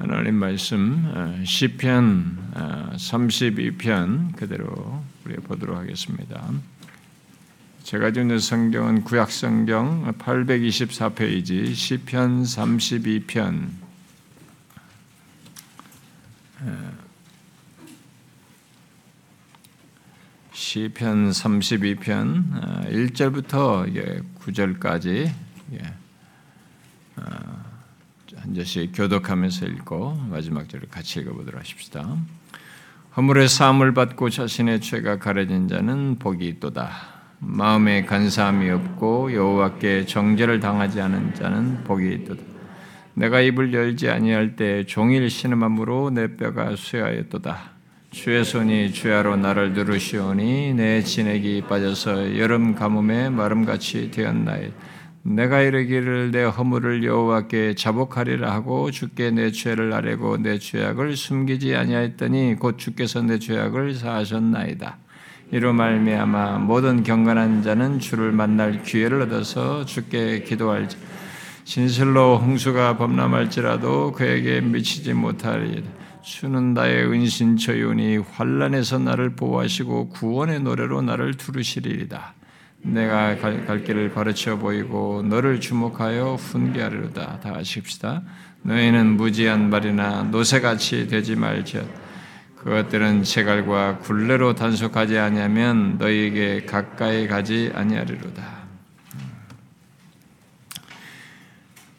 하나님 말씀 어, 시편 32편 어, 그대로 우리 보도록 하겠습니다. 제가 주는 성경은 구약 성경 824페이지 시편 32편 시편 32편 1절부터 9절까지 한 절씩 교독하면서 읽고 마지막 절을 같이 읽어보도록 하십시다. 허물의 사함을 받고 자신의 죄가 가려진 자는 복이 있도다. 마음에 간사함이 없고 여호와께 정죄를 당하지 않은 자는 복이 있도다. 내가 입을 열지 아니할 때 종일 신음함으로 내 뼈가 쇠하였도다. 주의 손이 주야로 나를 누르시오니 내 진액이 빠져서 여름 가뭄에 마름같이 되었나이다. 내가 이르기를 내 허물을 여호와께 자복하리라 하고 주께 내 죄를 아뢰고 내 죄악을 숨기지 아니하였더니 곧 주께서 내 죄악을 사하셨나이다. 이로 말미암아 모든 경건한 자는 주를 만날 기회를 얻어서 주께 기도할 자 진실로 홍수가 범람할지라도 그에게 미치지 못하리이다. 주는 나의 은신처요니 환란에서 나를 보호하시고 구원의 노래로 나를 두르시리이다. 내가 갈, 갈 길을 가르쳐 보이고 너를 주목하여 훈계하리로다. 다 하십시다. 너희는 무지한 말이나 노새같이 되지 말지 그것들은 제갈과 굴레로 단속하지 아니하면 너희에게 가까이 가지 아니하리로다.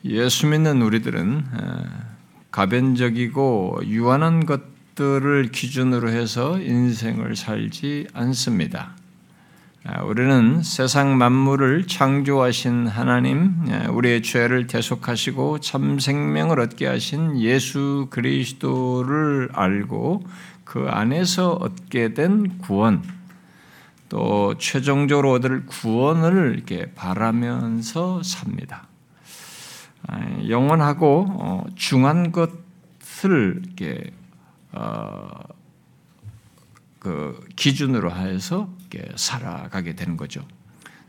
예수 믿는 우리들은 어, 가변적이고 유한한 것들을 기준으로 해서 인생을 살지 않습니다. 아, 우리는 세상 만물을 창조하신 하나님, 예, 우리의 죄를 대속하시고 참 생명을 얻게 하신 예수 그리스도를 알고 그 안에서 얻게 된 구원, 또 최종적으로 얻을 구원을 이렇게 바라면서 삽니다. 아, 영원하고 어, 중한 것을 이렇게 어, 그 기준으로 해서 살아가게 되는 거죠.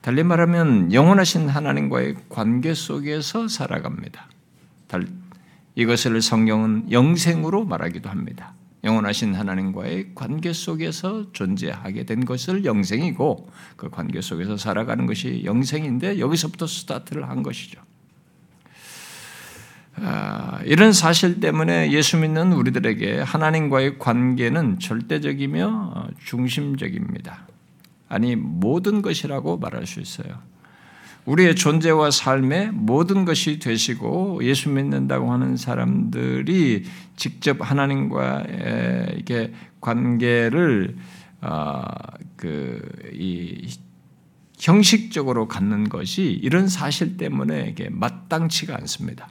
달리 말하면 영원하신 하나님과의 관계 속에서 살아갑니다. 이것을 성경은 영생으로 말하기도 합니다. 영원하신 하나님과의 관계 속에서 존재하게 된 것을 영생이고 그 관계 속에서 살아가는 것이 영생인데 여기서부터 스타트를 한 것이죠. 아, 이런 사실 때문에 예수 믿는 우리들에게 하나님과의 관계는 절대적이며 어, 중심적입니다. 아니 모든 것이라고 말할 수 있어요. 우리의 존재와 삶의 모든 것이 되시고 예수 믿는다고 하는 사람들이 직접 하나님과 이게 관계를 어, 그이 형식적으로 갖는 것이 이런 사실 때문에 이게 마땅치가 않습니다.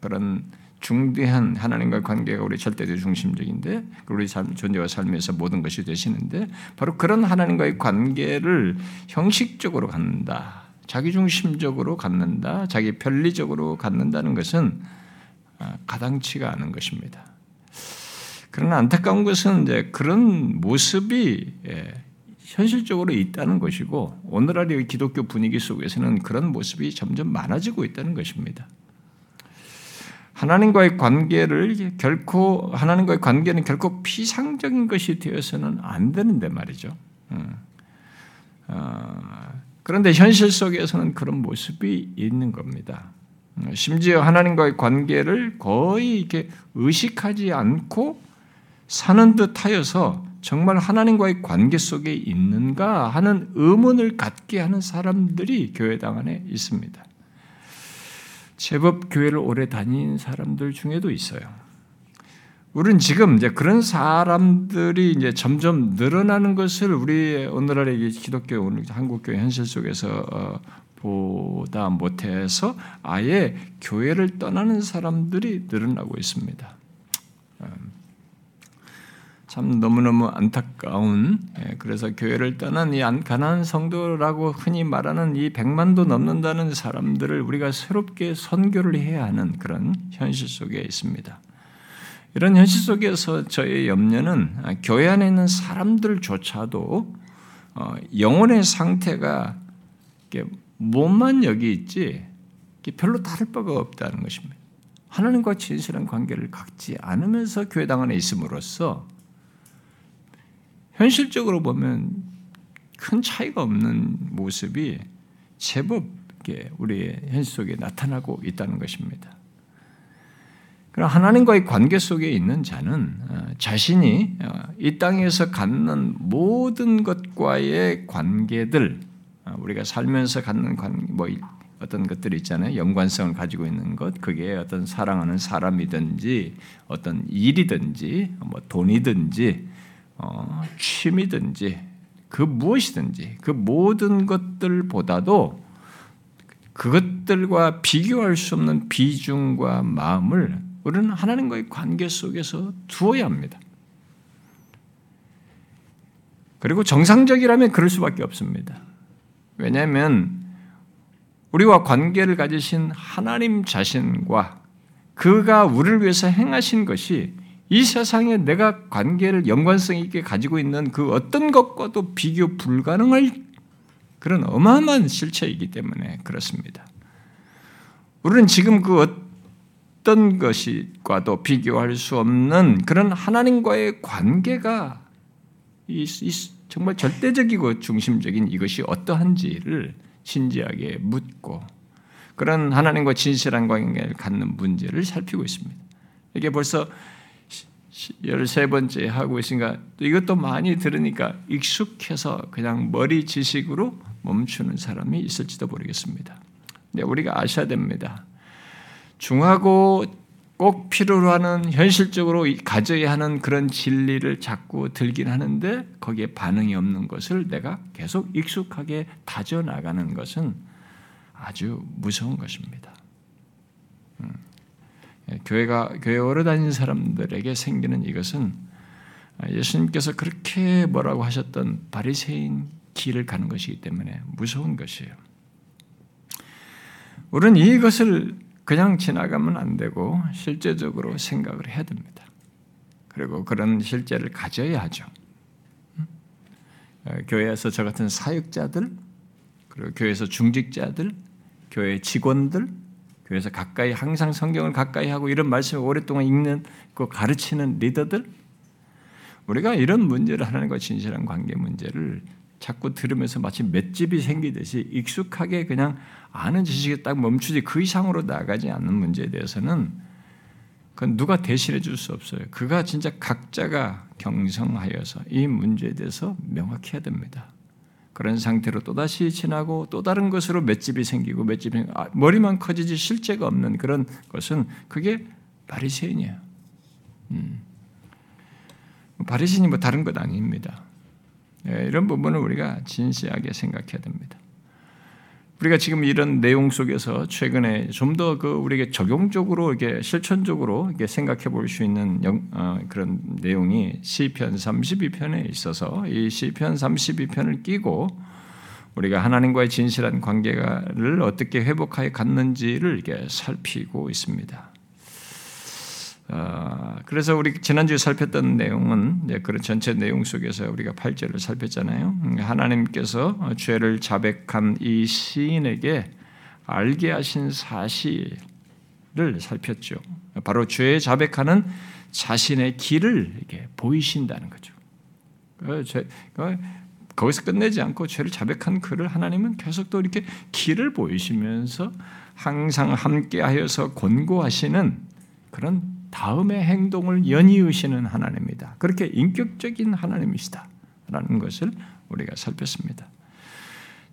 그런 중대한 하나님과 관계가 우리 절대적 중심적인데 우리 삶, 존재와 삶에서 모든 것이 되시는데 바로 그런 하나님과의 관계를 형식적으로 갖는다. 자기 중심적으로 갖는다. 자기 편리적으로 갖는다는 것은 아, 가당치가 않은 것입니다. 그러나 안타까운 것은 이제 그런 모습이 예, 현실적으로 있다는 것이고 오늘날의 기독교 분위기 속에서는 그런 모습이 점점 많아지고 있다는 것입니다. 하나님과의 관계를 결코 하나님과의 관계는 결코 피상적인 것이 되어서는 안 되는데 말이죠. 음. 어, 그런데 현실 속에서는 그런 모습이 있는 겁니다. 음, 심지어 하나님과의 관계를 거의 이렇게 의식하지 않고 사는 듯 하여서 정말 하나님과의 관계 속에 있는가 하는 의문을 갖게 하는 사람들이 교회당 안에 있습니다. 제법 교회를 오래 다닌 사람들 중에도 있어요. 우리는 지금 이제 그런 사람들이 이제 점점 늘어나는 것을 우리 오늘날의 기독교 오늘 한국교회 현실 속에서 어, 보다 못해서 아예 교회를 떠나는 사람들이 늘어나고 있습니다. 음. 참 너무너무 안타까운 예, 그래서 교회를 떠난 이 가난한 성도라고 흔히 말하는 이 백만도 넘는다는 사람들을 우리가 새롭게 선교를 해야 하는 그런 현실 속에 있습니다. 이런 현실 속에서 저의 염려는 교회 안에 있는 사람들조차도 어, 영혼의 상태가 몸만 여기 있지 별로 다를 바가 없다는 것입니다. 하나님과 진실한 관계를 갖지 않으면서 교회당 안에 있음으로써 현실적으로 보면 큰 차이가 없는 모습이 제법 우리의 현실 속에 나타나고 있다는 것입니다. 그럼 하나님과의 관계 속에 있는 자는 어, 자신이 어, 이 땅에서 갖는 모든 것과의 관계들, 어, 우리가 살면서 갖는 관, 뭐 어떤 것들이 있잖아요. 연관성을 가지고 있는 것, 그게 어떤 사랑하는 사람이든지 어떤 일이든지 뭐 돈이든지 어, 취미든지 그 무엇이든지 그 모든 것들보다도 그것들과 비교할 수 없는 비중과 마음을 우리는 하나님과의 관계 속에서 두어야 합니다. 그리고 정상적이라면 그럴 수밖에 없습니다. 왜냐하면 우리와 관계를 가지신 하나님 자신과 그가 우리를 위해서 행하신 것이 이 세상에 내가 관계를 연관성 있게 가지고 있는 그 어떤 것과도 비교 불가능할 그런 어마어마한 실체이기 때문에 그렇습니다. 우리는 지금 그 어떤 것과도 비교할 수 없는 그런 하나님과의 관계가 정말 절대적이고 중심적인 이것이 어떠한지를 진지하게 묻고 그런 하나님과 진실한 관계를 갖는 문제를 살피고 있습니다. 이게 벌써 13번째 하고 있으니까 이것도 많이 들으니까 익숙해서 그냥 머리 지식으로 멈추는 사람이 있을지도 모르겠습니다. 근데 우리가 아셔야 됩니다. 중하고 꼭 필요로 하는 현실적으로 가져야 하는 그런 진리를 자꾸 들긴 하는데 거기에 반응이 없는 것을 내가 계속 익숙하게 다져 나가는 것은 아주 무서운 것입니다. 음. 예, 교회가 교회 오래 다니는 사람들에게 생기는 이것은 예수님께서 그렇게 뭐라고 하셨던 바리새인 길을 가는 것이기 때문에 무서운 것이에요. 우리는 이것을 그냥 지나가면 안 되고 실제적으로 생각을 해야 됩니다. 그리고 그런 실제를 가져야 하죠. 어, 교회에서 저 같은 사역자들, 그리고 교회에서 중직자들, 교회 직원들, 교회에서 가까이 항상 성경을 가까이 하고 이런 말씀을 오랫동안 읽는 그 가르치는 리더들 우리가 이런 문제를 하나님과 진실한 관계 문제를 자꾸 들으면서 마치 맷집이 생기듯이 익숙하게 그냥 아는 지식에 딱 멈추지 그 이상으로 나가지 않는 문제에 대해서는 그건 누가 대신해 줄 수 없어요. 그가 진짜 각자가 경성하여서 이 문제에 대해서 명확해야 됩니다. 그런 상태로 또다시 지나고 또 다른 것으로 맷집이 생기고 맷집이 아, 머리만 커지지 실제가 없는 그런 것은 그게 바리새인이에요. 음. 바리새인이 뭐 다른 것 아닙니다. 예, 이런 부분을 우리가 진지하게 생각해야 됩니다. 우리가 지금 이런 내용 속에서 최근에 좀 더 그 우리에게 적용적으로 이게 실천적으로 이게 생각해 볼 수 있는 영, 어, 그런 내용이 시편 32편에 있어서 이 시편 32편을 끼고 우리가 하나님과의 진실한 관계를 어떻게 회복하여 갔는지를 이게 살피고 있습니다. 어, 그래서 우리 지난주에 살폈던 내용은 그런 전체 내용 속에서 우리가 8절을 살폈잖아요. 하나님께서 죄를 자백한 이 시인에게 알게 하신 사실을 살폈죠. 바로 죄 자백하는 자신의 길을 이렇게 보이신다는 거죠. 그그 거기서 끝내지 않고 죄를 자백한 그를 하나님은 계속 또 이렇게 길을 보이시면서 항상 함께하여서 권고하시는 그런 다음의 행동을 연이으시는 하나님이다. 그렇게 인격적인 하나님이시다라는 것을 우리가 살폈습니다.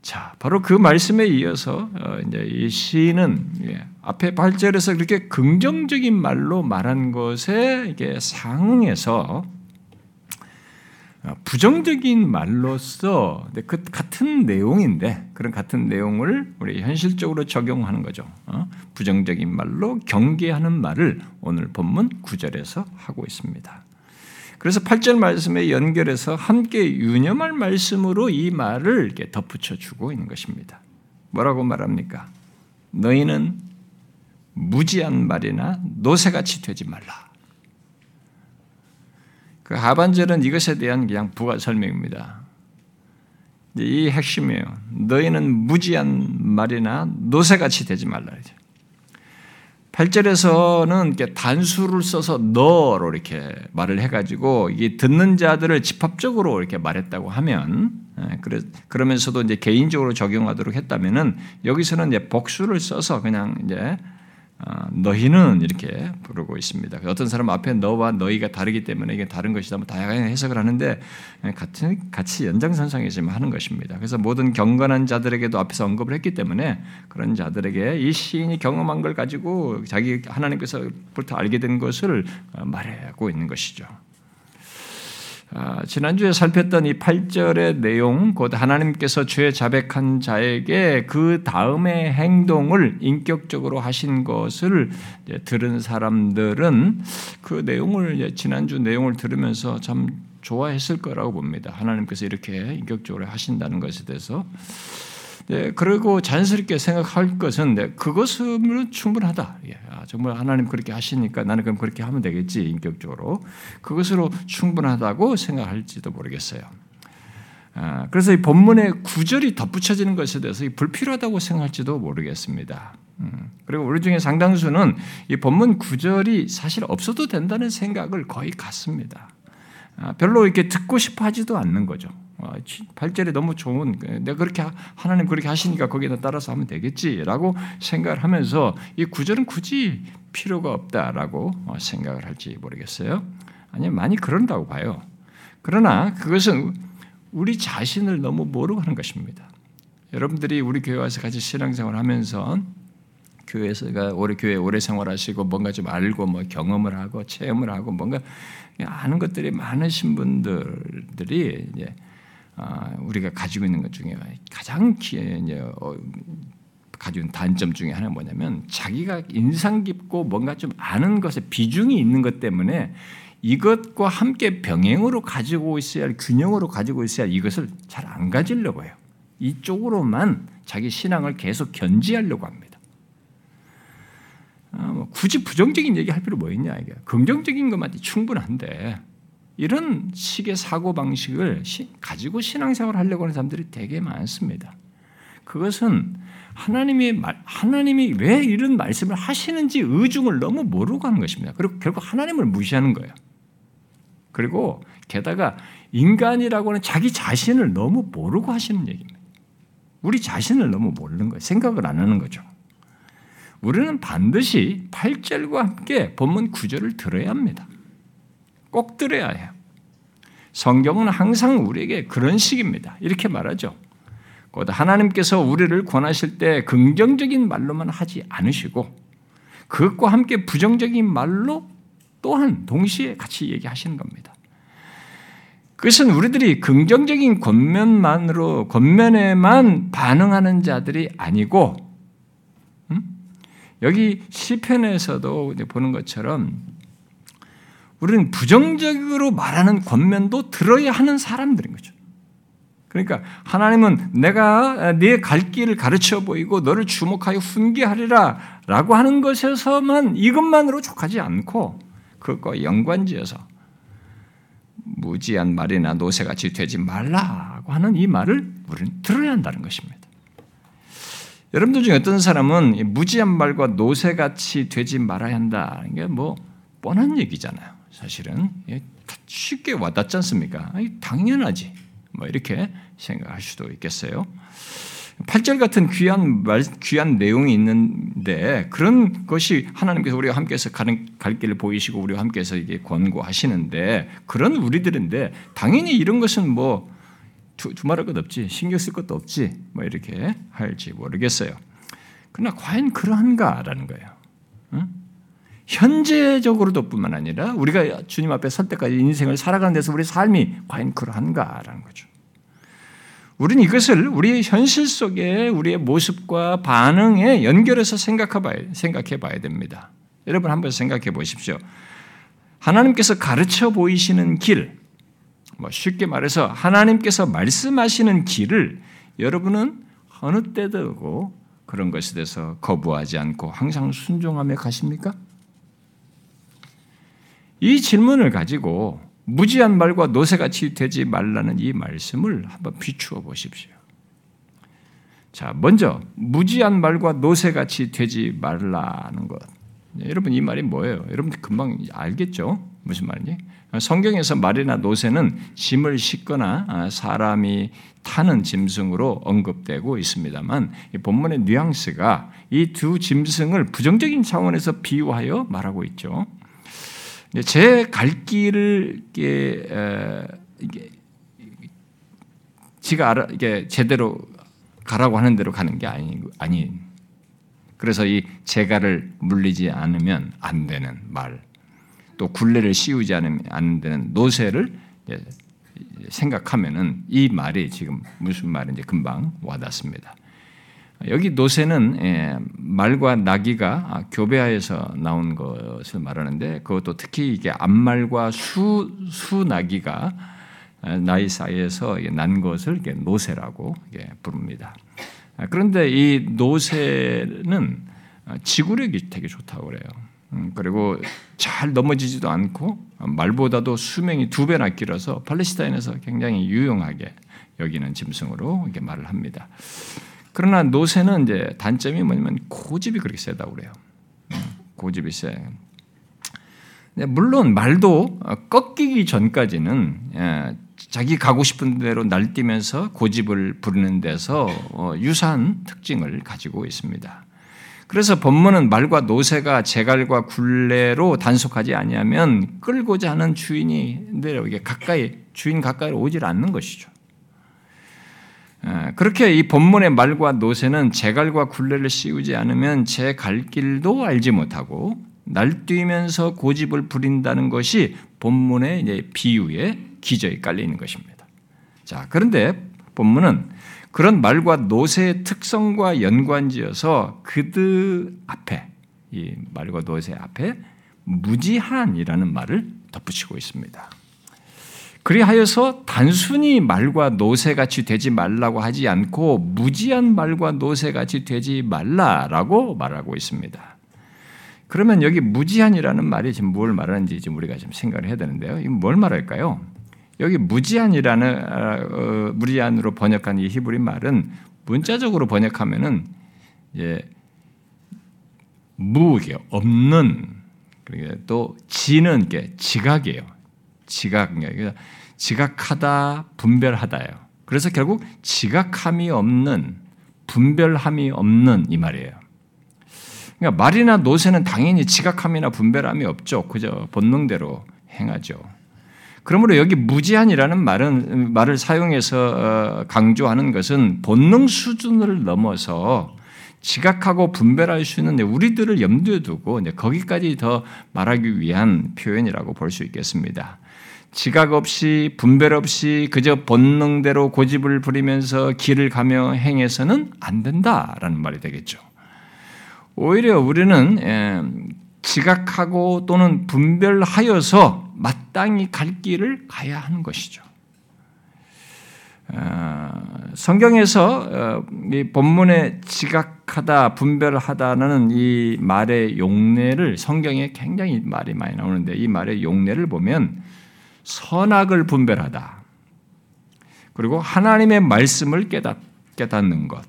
자, 바로 그 말씀에 이어서 어, 이제 이 시인은 예, 앞에 8절에서 그렇게 긍정적인 말로 말한 것에 이게 상응해서 어, 부정적인 말로서 그 같은 내용인데 그런 같은 내용을 우리 현실적으로 적용하는 거죠. 어? 부정적인 말로 경계하는 말을 오늘 본문 9절에서 하고 있습니다. 그래서 8절 말씀에 연결해서 함께 유념할 말씀으로 이 말을 이렇게 덧붙여 주고 있는 것입니다. 뭐라고 말합니까? 너희는 무지한 말이나 노새같이 되지 말라. 그 하반절은 이것에 대한 그냥 부가 설명입니다. 이 핵심이에요. 너희는 무지한 말이나 노새같이 되지 말라. 8절에서는 이렇게 단수를 써서 너로 이렇게 말을 해가지고 이게 듣는 자들을 집합적으로 이렇게 말했다고 하면 예, 그러면서도 이제 개인적으로 적용하도록 했다면은 여기서는 이제 복수를 써서 그냥 이제 어, 너희는 이렇게 부르고 있습니다. 어떤 사람 앞에 너와 너희가 다르기 때문에 이게 다른 것이다. 뭐 다양한 해석을 하는데 같은 같이 연장선상에서 하는 것입니다. 그래서 모든 경건한 자들에게도 앞에서 언급을 했기 때문에 그런 자들에게 이 시인이 경험한 걸 가지고 자기 하나님께서부터 알게 된 것을 어, 말하고 있는 것이죠. 아, 지난주에 살폈던 이 8절의 내용, 곧 하나님께서 죄 자백한 자에게 그 다음의 행동을 인격적으로 하신 것을 들은 사람들은 그 내용을, 지난주 내용을 들으면서 참 좋아했을 거라고 봅니다. 하나님께서 이렇게 인격적으로 하신다는 것에 대해서. 네, 그리고 자연스럽게 생각할 것은 네, 그것으로 충분하다. 예, 아, 정말 하나님 그렇게 하시니까 나는 그럼 그렇게 하면 되겠지 인격적으로 그것으로 충분하다고 생각할지도 모르겠어요. 아, 그래서 이 본문의 구절이 덧붙여지는 것에 대해서 불필요하다고 생각할지도 모르겠습니다. 음, 그리고 우리 중에 상당수는 이 본문 구절이 사실 없어도 된다는 생각을 거의 갖습니다. 아, 별로 이렇게 듣고 싶어 하지도 않는 거죠. 8절에 아, 너무 좋은 내가 그렇게 하나님 그렇게 하시니까 거기다 따라서 하면 되겠지라고 생각을 하면서 이 구절은 굳이 필요가 없다라고 어, 생각을 할지 모르겠어요. 아니면 많이 그런다고 봐요. 그러나 그것은 우리 자신을 너무 모르고 하는 것입니다. 여러분들이 우리 교회 와서 같이 신앙생활 하면서 교회에서가 오래 교회 오래 생활하시고 뭔가 좀 알고 뭐 경험을 하고 체험을 하고 뭔가 아는 것들이 많으신 분들이 이제 아, 우리가 가지고 있는 것 중에 가장 어, 가지고 있는 단점 중에 하나가 뭐냐면 자기가 인상 깊고 뭔가 좀 아는 것에 비중이 있는 것 때문에 이것과 함께 병행으로 가지고 있어야 할 균형으로 가지고 있어야 할 이것을 잘 안 가지려고 해요. 이쪽으로만 자기 신앙을 계속 견지하려고 합니다. 아, 뭐 굳이 부정적인 얘기 할 필요 뭐 있냐 이게 긍정적인 것만 충분한데 이런 식의 사고 방식을 가지고 신앙생활을 하려고 하는 사람들이 되게 많습니다. 그것은 하나님이 하나님이 왜 이런 말씀을 하시는지 의중을 너무 모르고 하는 것입니다. 그리고 결국 하나님을 무시하는 거예요. 그리고 게다가 인간이라고 하는 자기 자신을 너무 모르고 하시는 얘기입니다. 우리 자신을 너무 모르는 거예요. 생각을 안 하는 거죠. 우리는 반드시 8절과 함께 본문 9절을 들어야 합니다. 꼭 들어야 해요. 성경은 항상 우리에게 그런 식입니다. 이렇게 말하죠. 곧 하나님께서 우리를 권하실 때 긍정적인 말로만 하지 않으시고 그것과 함께 부정적인 말로 또한 동시에 같이 얘기하시는 겁니다. 그것은 우리들이 긍정적인 권면만으로 권면에만 반응하는 자들이 아니고 음? 여기 시편에서도 보는 것처럼 우리는 부정적으로 말하는 권면도 들어야 하는 사람들인 거죠. 그러니까 하나님은 내가 네 갈 길을 가르쳐 보이고 너를 주목하여 훈계하리라 라고 하는 것에서만 이것만으로 족하지 않고 그것과 연관지어서 무지한 말이나 노새같이 되지 말라고 하는 이 말을 우리는 들어야 한다는 것입니다. 여러분들 중에 어떤 사람은 무지한 말과 노새같이 되지 말아야 한다는 게 뭐 뻔한 얘기잖아요. 사실은 예, 쉽게 와닿지 않습니까? 당연하지. 뭐 이렇게 생각할 수도 있겠어요. 8절 같은 귀한 말, 귀한 내용이 있는데 그런 것이 하나님께서 우리와 함께해서 가는 갈 길을 보이시고 우리와 함께해서 이게 권고하시는데 그런 우리들인데 당연히 이런 것은 뭐 두, 두말할 것 없지 신경 쓸 것도 없지 뭐 이렇게 할지 모르겠어요. 그러나 과연 그러한가라는 거예요. 응? 현재적으로도 뿐만 아니라 우리가 주님 앞에 설 때까지 인생을 살아가는 데서 우리 삶이 과연 그러한가라는 거죠. 우리는 이것을 우리의 현실 속에 우리의 모습과 반응에 연결해서 생각해 봐야 됩니다. 여러분 한번 생각해 보십시오. 하나님께서 가르쳐 보이시는 길, 뭐 쉽게 말해서 하나님께서 말씀하시는 길을 여러분은 어느 때도 그런 것에 대해서 거부하지 않고 항상 순종하며 가십니까? 이 질문을 가지고 무지한 말과 노새같이 되지 말라는 이 말씀을 한번 비추어 보십시오. 자, 먼저 무지한 말과 노새같이 되지 말라는 것. 여러분 이 말이 뭐예요? 여러분 금방 알겠죠? 무슨 말인지? 성경에서 말이나 노새는 짐을 싣거나 아, 사람이 타는 짐승으로 언급되고 있습니다만 본문의 뉘앙스가 이 두 짐승을 부정적인 차원에서 비유하여 말하고 있죠. 제 갈 길을 이게, 이게 지가 알아 이게 제대로 가라고 하는 대로 가는 게 아니 아닌. 그래서 이 제가를 물리지 않으면 안 되는 말. 또 굴레를 씌우지 않는 데는 노새를 생각하면은 이 말이 지금 무슨 말인지 금방 와닿습니다. 여기 노새는 예, 말과 나귀가 교배하에서 나온 것을 말하는데 그것도 특히 이게 암말과 수 수나귀가 나이 사이에서 난 것을 노새라고 부릅니다. 그런데 이 노새는 지구력이 되게 좋다고 그래요. 음, 그리고 잘 넘어지지도 않고 말보다도 수명이 두 배나 길어서 팔레스타인에서 굉장히 유용하게 여기는 짐승으로 이렇게 말을 합니다. 그러나 노새는 이제 단점이 뭐냐면 고집이 그렇게 세다고 그래요. 음, 고집이 세. 물론 말도 꺾이기 전까지는 예, 자기 가고 싶은 대로 날뛰면서 고집을 부리는 데서 어, 유사한 특징을 가지고 있습니다. 그래서 본문은 말과 노새가 제갈과 굴레로 단속하지 아니하면 끌고자 하는 주인이 내려오게 가까이 주인 가까이 오질 않는 것이죠. 그렇게 이 본문의 말과 노새는 제갈과 굴레를 씌우지 않으면 제 갈 길도 알지 못하고 날뛰면서 고집을 부린다는 것이 본문의 비유에 기저에 깔려 있는 것입니다. 자, 그런데 본문은 그런 말과 노새의 특성과 연관지어서 그들 앞에 이 말과 노새 앞에 무지한이라는 말을 덧붙이고 있습니다. 그리하여서 단순히 말과 노새같이 되지 말라고 하지 않고 무지한 말과 노새같이 되지 말라라고 말하고 있습니다. 그러면 여기 무지한이라는 말이 지금 뭘 말하는지 지금 우리가 좀 생각을 해야 되는데요. 이건 뭘 말할까요? 여기 무지한이라는 어, 무지한으로 번역한 이 히브리 말은 문자적으로 번역하면은 예, 무 없는 그리고 또 지는 게 지각이에요. 지각 지각하다 분별하다예요. 그래서 결국 지각함이 없는 분별함이 없는 이 말이에요. 그러니까 말이나 노새는 당연히 지각함이나 분별함이 없죠. 그저 본능대로 행하죠. 그러므로 여기 무지한이라는 말은 말을 사용해서 어, 강조하는 것은 본능 수준을 넘어서 지각하고 분별할 수 있는 우리들을 염두에 두고 거기까지 더 말하기 위한 표현이라고 볼 수 있겠습니다. 지각 없이 분별 없이 그저 본능대로 고집을 부리면서 길을 가며 행해서는 안 된다라는 말이 되겠죠. 오히려 우리는 예, 지각하고 또는 분별하여서 마땅히 갈 길을 가야 하는 것이죠. 어, 성경에서 어, 이 본문에 지각하다, 분별하다는 이 말의 용례를 성경에 굉장히 말이 많이 나오는데 이 말의 용례를 보면 선악을 분별하다. 그리고 하나님의 말씀을 깨닫, 깨닫는 것.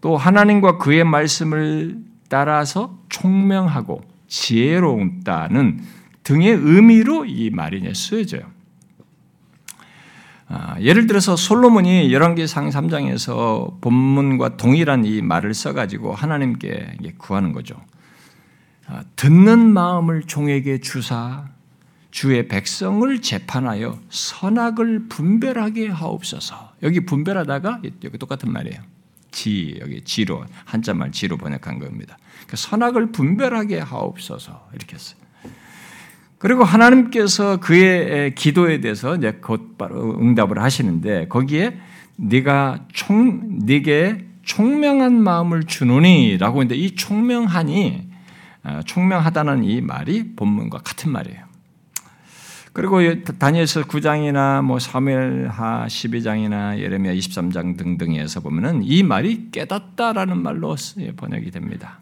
또 하나님과 그의 말씀을 따라서 총명하고 지혜로운다는 등의 의미로 이 말이 쓰여져요. 아, 예를 들어서 솔로몬이 열왕기상 3장에서 본문과 동일한 이 말을 써가지고 하나님께 구하는 거죠. 아, 듣는 마음을 종에게 주사 주의 백성을 재판하여 선악을 분별하게 하옵소서. 여기 분별하다가 여기 똑같은 말이에요. 지 여기 지로 한자말 지로 번역한 겁니다. 그러니까 선악을 분별하게 하옵소서 이렇게 했어요. 그리고 하나님께서 그의 기도에 대해서 이제 곧바로 응답을 하시는데 거기에 네가 총 네게 총명한 마음을 주노니라고 했는데 이 총명하니 어, 총명하다는 이 말이 본문과 같은 말이에요. 그리고 다니엘서 9장이나 뭐 사무엘하 12장이나 예레미야 23장 등등에서 보면은 이 말이 깨닫다라는 말로 번역이 됩니다.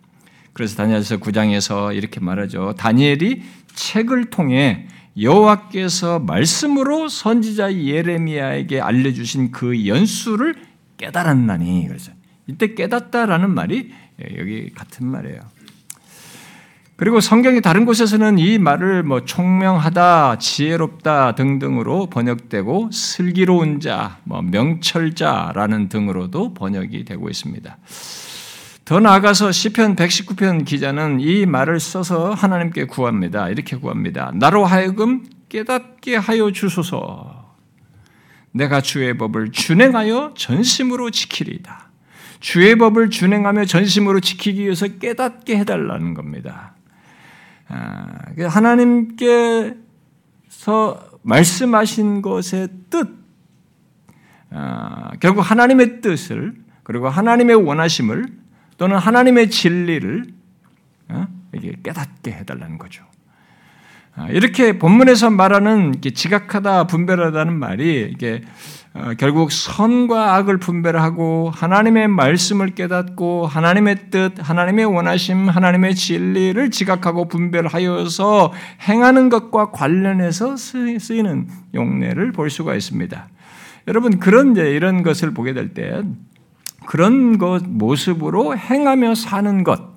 그래서 다니엘서 9장에서 이렇게 말하죠. 다니엘이 책을 통해 여호와께서 말씀으로 선지자 예레미야에게 알려주신 그 연수를 깨달았나니 그래서 이때 깨닫다라는 말이 여기 같은 말이에요. 그리고 성경이 다른 곳에서는 이 말을 뭐 총명하다, 지혜롭다 등등으로 번역되고 슬기로운 자, 뭐 명철자라는 등으로도 번역이 되고 있습니다. 더 나아가서 시편 119편 기자는 이 말을 써서 하나님께 구합니다. 이렇게 구합니다. 나로 하여금 깨닫게 하여 주소서. 내가 주의 법을 준행하여 전심으로 지키리이다. 주의 법을 준행하며 전심으로 지키기 위해서 깨닫게 해달라는 겁니다. 아, 그 하나님께서 말씀하신 것의 뜻, 아, 결국 하나님의 뜻을 그리고 하나님의 원하심을 또는 하나님의 진리를 어, 깨닫게 해달라는 거죠. 아, 이렇게 본문에서 말하는 지각하다, 분별하다는 말이 이게 어, 결국 선과 악을 분별하고 하나님의 말씀을 깨닫고 하나님의 뜻, 하나님의 원하심, 하나님의 진리를 지각하고 분별하여서 행하는 것과 관련해서 쓰이는 용례를 볼 수가 있습니다. 여러분 그런 이런 것을 보게 될 때 그런 것 모습으로 행하며 사는 것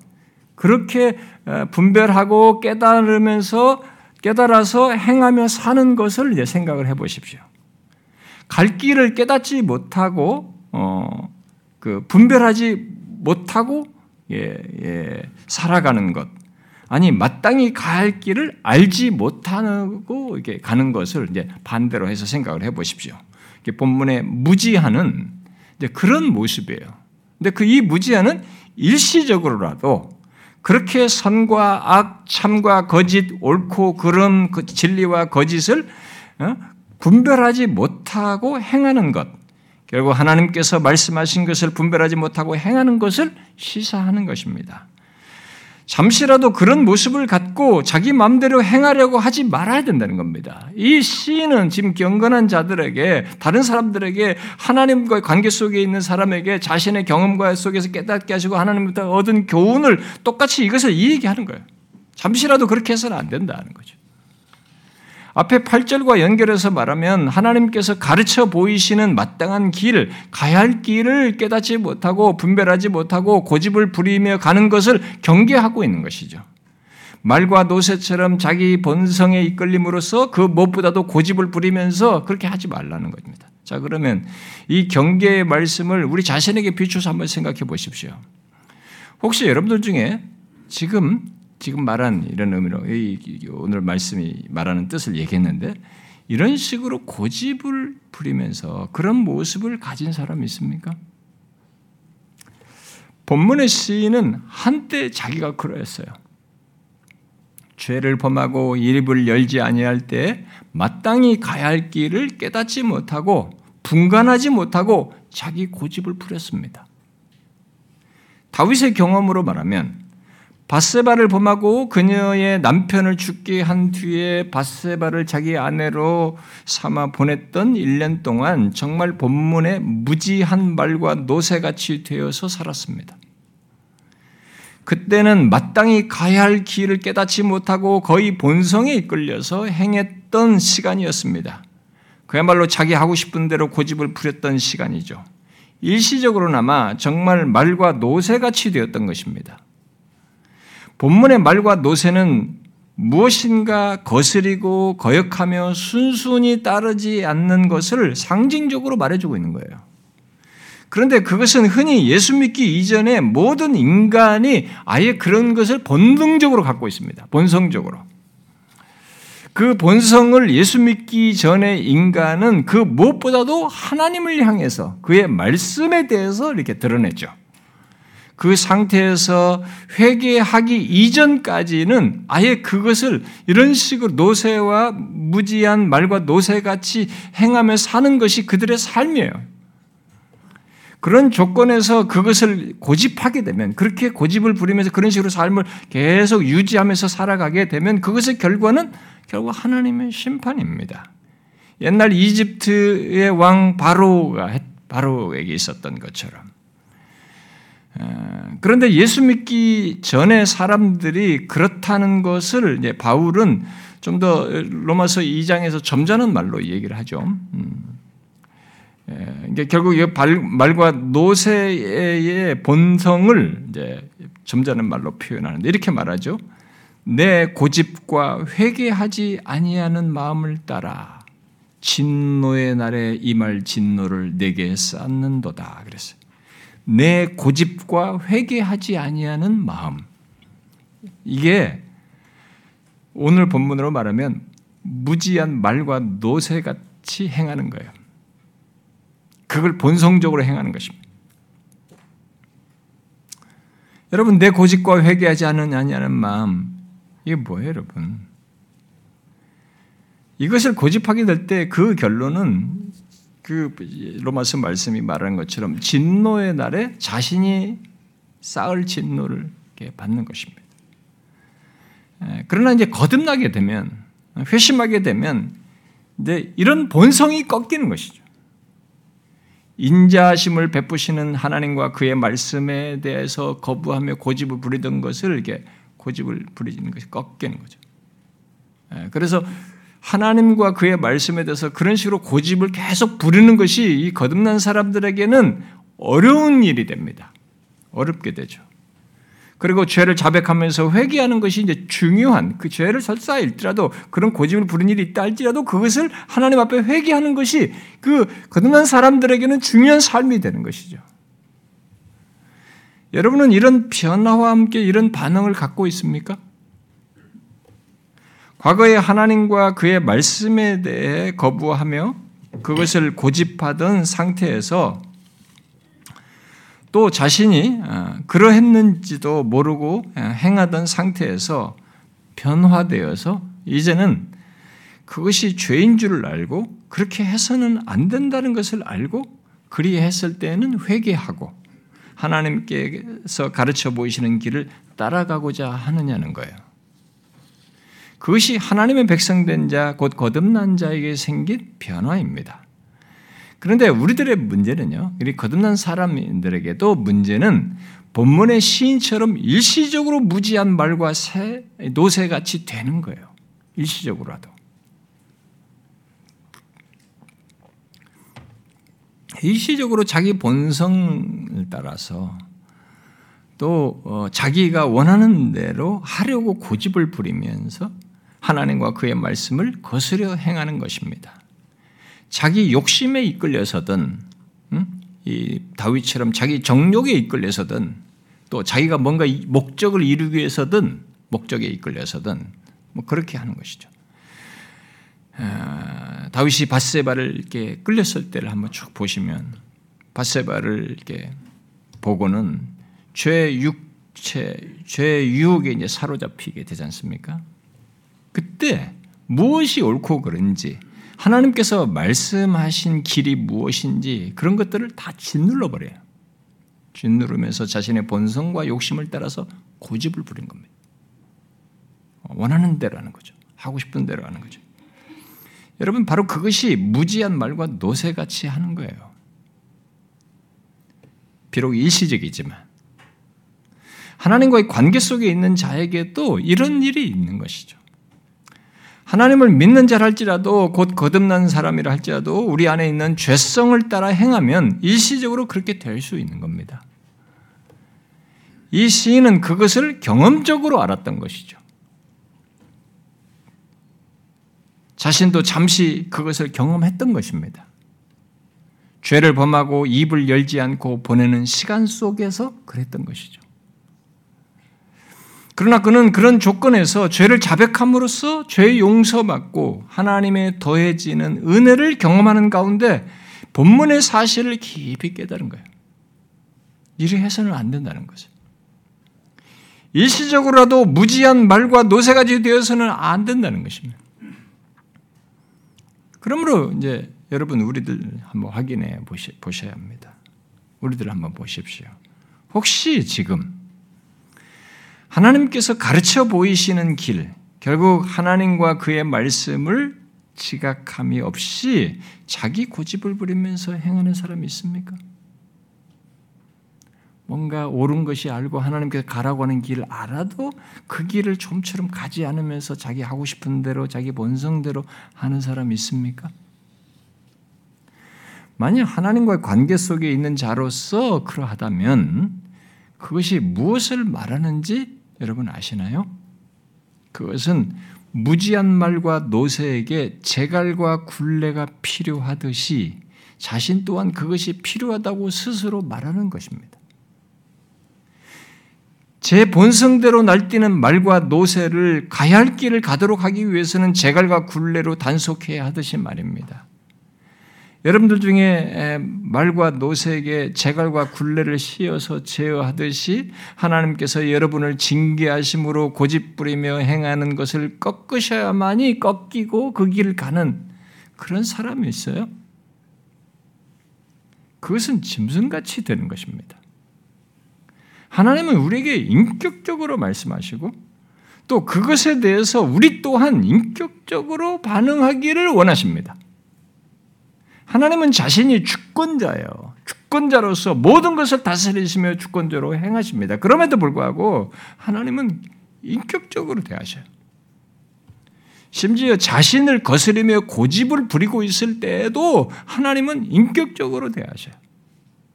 그렇게 어, 분별하고 깨달으면서 깨달아서 행하며 사는 것을 이제 생각을 해 보십시오. 갈 길을 깨닫지 못하고 어, 그 분별하지 못하고 예, 예, 살아가는 것. 아니 마땅히 갈 길을 알지 못하고 이게 가는 것을 이제 반대로 해서 생각을 해 보십시오. 본문의 무지하는 그런 모습이에요. 근데 그 이 무지하는 일시적으로라도 그렇게 선과 악, 참과 거짓, 옳고 그름, 그 진리와 거짓을 어? 분별하지 못하고 행하는 것, 결국 하나님께서 말씀하신 것을 분별하지 못하고 행하는 것을 시사하는 것입니다. 잠시라도 그런 모습을 갖고 자기 마음대로 행하려고 하지 말아야 된다는 겁니다. 이 시인은 지금 경건한 자들에게 다른 사람들에게 하나님과의 관계 속에 있는 사람에게 자신의 경험과 속에서 깨닫게 하시고 하나님부터 얻은 교훈을 똑같이 이것을 이야기하는 거예요. 잠시라도 그렇게 해서는 안 된다는 거죠. 앞에 8절과 연결해서 말하면 하나님께서 가르쳐 보이시는 마땅한 길, 가야 할 길을 깨닫지 못하고 분별하지 못하고 고집을 부리며 가는 것을 경계하고 있는 것이죠. 말과 노새처럼 자기 본성에 이끌림으로써 그 무엇보다도 고집을 부리면서 그렇게 하지 말라는 겁니다. 자, 그러면 이 경계의 말씀을 우리 자신에게 비춰서 한번 생각해 보십시오. 혹시 여러분들 중에 지금 지금 말한 이런 의미로 오늘 말씀이 말하는 뜻을 얘기했는데 이런 식으로 고집을 부리면서 그런 모습을 가진 사람이 있습니까? 본문의 시인은 한때 자기가 그러했어요. 죄를 범하고 입을 열지 아니할 때 마땅히 가야 할 길을 깨닫지 못하고 분간하지 못하고 자기 고집을 부렸습니다. 다윗의 경험으로 말하면 바세바를 범하고 그녀의 남편을 죽게 한 뒤에 바세바를 자기 아내로 삼아 보냈던 1년 동안 정말 본문에 무지한 말과 노새같이 되어서 살았습니다. 그때는 마땅히 가야 할 길을 깨닫지 못하고 거의 본성에 이끌려서 행했던 시간이었습니다. 그야말로 자기 하고 싶은 대로 고집을 부렸던 시간이죠. 일시적으로나마 정말 말과 노새같이 되었던 것입니다. 본문의 말과 노새는 무엇인가 거스리고 거역하며 순순히 따르지 않는 것을 상징적으로 말해주고 있는 거예요. 그런데 그것은 흔히 예수 믿기 이전에 모든 인간이 아예 그런 것을 본능적으로 갖고 있습니다. 본성적으로. 그 본성을 예수 믿기 전에 인간은 그 무엇보다도 하나님을 향해서 그의 말씀에 대해서 이렇게 드러냈죠. 그 상태에서 회개하기 이전까지는 아예 그것을 이런 식으로 노새와 무지한 말과 노새같이 행하며 사는 것이 그들의 삶이에요. 그런 조건에서 그것을 고집하게 되면 그렇게 고집을 부리면서 그런 식으로 삶을 계속 유지하면서 살아가게 되면 그것의 결과는 결국 하나님의 심판입니다. 옛날 이집트의 왕 바로가 바로에게 있었던 것처럼 그런데 예수 믿기 전에 사람들이 그렇다는 것을 이제 바울은 좀 더 로마서 2장에서 점잖은 말로 얘기를 하죠. 음. 이게 결국 이 말과 노세의 본성을 이제 점잖은 말로 표현하는데 이렇게 말하죠. 내 고집과 회개하지 아니하는 마음을 따라 진노의 날에 임할 진노를 내게 쌓는도다. 그랬어요. 내 고집과 회개하지 아니하는 마음. 이게 오늘 본문으로 말하면 무지한 말과 노새같이 행하는 거예요. 그걸 본성적으로 행하는 것입니다. 여러분 내 고집과 회개하지 않느냐는 마음 이게 뭐예요, 여러분? 이것을 고집하게 될 때 그 결론은 그 로마서 말씀이 말하는 것처럼 진노의 날에 자신이 쌓을 진노를 받는 것입니다. 그러나 이제 거듭나게 되면 회심하게 되면 이제 이런 본성이 꺾이는 것이죠. 인자심을 베푸시는 하나님과 그의 말씀에 대해서 거부하며 고집을 부리던 것을 이렇게 고집을 부리는 것이 꺾이는 거죠. 그래서 하나님과 그의 말씀에 대해서 그런 식으로 고집을 계속 부리는 것이 이 거듭난 사람들에게는 어려운 일이 됩니다. 어렵게 되죠. 그리고 죄를 자백하면서 회개하는 것이 이제 중요한 그 죄를 설사 일지라도 그런 고집을 부린 일이 있다 할지라도 그것을 하나님 앞에 회개하는 것이 그 거듭난 사람들에게는 중요한 삶이 되는 것이죠. 여러분은 이런 변화와 함께 이런 반응을 갖고 있습니까? 과거에 하나님과 그의 말씀에 대해 거부하며 그것을 고집하던 상태에서 또 자신이 어, 그러했는지도 모르고 어, 행하던 상태에서 변화되어서 이제는 그것이 죄인 줄을 알고 그렇게 해서는 안 된다는 것을 알고 그리했을 때는 회개하고 하나님께서 가르쳐 보이시는 길을 따라가고자 하느냐는 거예요. 그것이 하나님의 백성된 자, 곧 거듭난 자에게 생긴 변화입니다. 그런데 우리들의 문제는요, 우리 거듭난 사람들에게도 문제는 본문의 시인처럼 일시적으로 무지한 말과 새, 노새같이 되는 거예요. 일시적으로라도. 일시적으로 자기 본성을 따라서 또 어, 자기가 원하는 대로 하려고 고집을 부리면서 하나님과 그의 말씀을 거스려 행하는 것입니다. 자기 욕심에 이끌려서든 이 다윗처럼 자기 정욕에 이끌려서든 또 자기가 뭔가 목적을 이루기 위해서든 목적에 이끌려서든 뭐 그렇게 하는 것이죠. 아, 다윗이 바세바를 이렇게 끌렸을 때를 한번 쭉 보시면 바세바를 이렇게 보고는 죄 육체, 죄 유혹에 이제 사로잡히게 되지 않습니까? 그때 무엇이 옳고 그른지 하나님께서 말씀하신 길이 무엇인지 그런 것들을 다 짓눌러 버려요. 짓누르면서 자신의 본성과 욕심을 따라서 고집을 부린 겁니다. 원하는 대로 하는 거죠. 하고 싶은 대로 하는 거죠. 여러분 바로 그것이 무지한 말과 노새같이 하는 거예요. 비록 일시적이지만 하나님과의 관계 속에 있는 자에게도 이런 일이 있는 것이죠. 하나님을 믿는 자라 할지라도 곧 거듭난 사람이라 할지라도 우리 안에 있는 죄성을 따라 행하면 일시적으로 그렇게 될 수 있는 겁니다. 이 시인은 그것을 경험적으로 알았던 것이죠. 자신도 잠시 그것을 경험했던 것입니다. 죄를 범하고 입을 열지 않고 보내는 시간 속에서 그랬던 것이죠. 그러나 그는 그런 조건에서 죄를 자백함으로써 죄 용서받고 하나님의 더해지는 은혜를 경험하는 가운데 본문의 사실을 깊이 깨달은 거예요. 이래 해서는 안 된다는 거죠. 일시적으로라도 무지한 말과 노새가지 되어서는 안 된다는 것입니다. 그러므로 이제 여러분 우리들 한번 확인해 보셔야 합니다. 우리들 한번 보십시오. 혹시 지금 하나님께서 가르쳐 보이시는 길, 결국 하나님과 그의 말씀을 지각함이 없이 자기 고집을 부리면서 행하는 사람이 있습니까? 뭔가 옳은 것이 알고 하나님께서 가라고 하는 길을 알아도 그 길을 좀처럼 가지 않으면서 자기 하고 싶은 대로 자기 본성대로 하는 사람이 있습니까? 만약 하나님과의 관계 속에 있는 자로서 그러하다면 그것이 무엇을 말하는지 여러분 아시나요? 그것은 무지한 말과 노새에게 재갈과 굴레가 필요하듯이 자신 또한 그것이 필요하다고 스스로 말하는 것입니다. 제 본성대로 날뛰는 말과 노새를 가야 할 길을 가도록 하기 위해서는 재갈과 굴레로 단속해야 하듯이 말입니다. 여러분들 중에 말과 노새에게 재갈과 굴레를 씌어서 제어하듯이 하나님께서 여러분을 징계하심으로 고집부리며 행하는 것을 꺾으셔야만이 꺾이고 그 길을 가는 그런 사람이 있어요. 그것은 짐승같이 되는 것입니다. 하나님은 우리에게 인격적으로 말씀하시고 또 그것에 대해서 우리 또한 인격적으로 반응하기를 원하십니다. 하나님은 자신이 주권자예요. 주권자로서 모든 것을 다스리시며 주권자로 행하십니다. 그럼에도 불구하고 하나님은 인격적으로 대하셔요. 심지어 자신을 거스리며 고집을 부리고 있을 때에도 하나님은 인격적으로 대하셔요.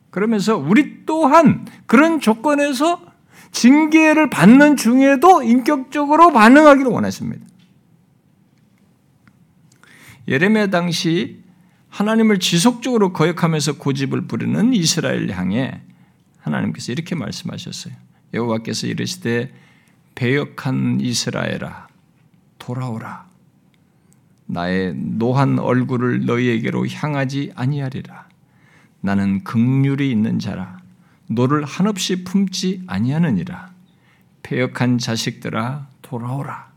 그러면서 우리 또한 그런 조건에서 징계를 받는 중에도 인격적으로 반응하기를 원하십니다. 예레미야 당시 하나님을 지속적으로 거역하면서 고집을 부리는 이스라엘 향해 하나님께서 이렇게 말씀하셨어요. 여호와께서 이르시되 배역한 이스라엘아 돌아오라. 나의 노한 얼굴을 너희에게로 향하지 아니하리라. 나는 긍휼이 있는 자라. 노를 한없이 품지 아니하느니라. 배역한 자식들아 돌아오라.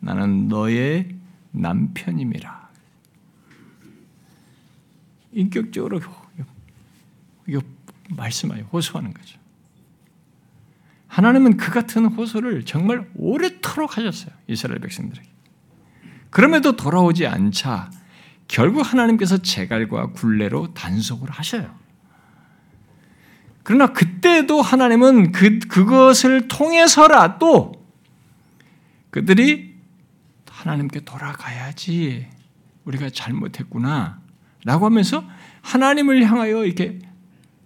나는 너의 남편임이라 인격적으로 말씀하여 호소하는 거죠. 하나님은 그 같은 호소를 정말 오래도록 하셨어요. 이스라엘 백성들에게. 그럼에도 돌아오지 않자 결국 하나님께서 재갈과 굴레로 단속을 하셔요. 그러나 그때도 하나님은 그, 그것을 통해서라도 그들이 하나님께 돌아가야지 우리가 잘못했구나 라고 하면서 하나님을 향하여 이렇게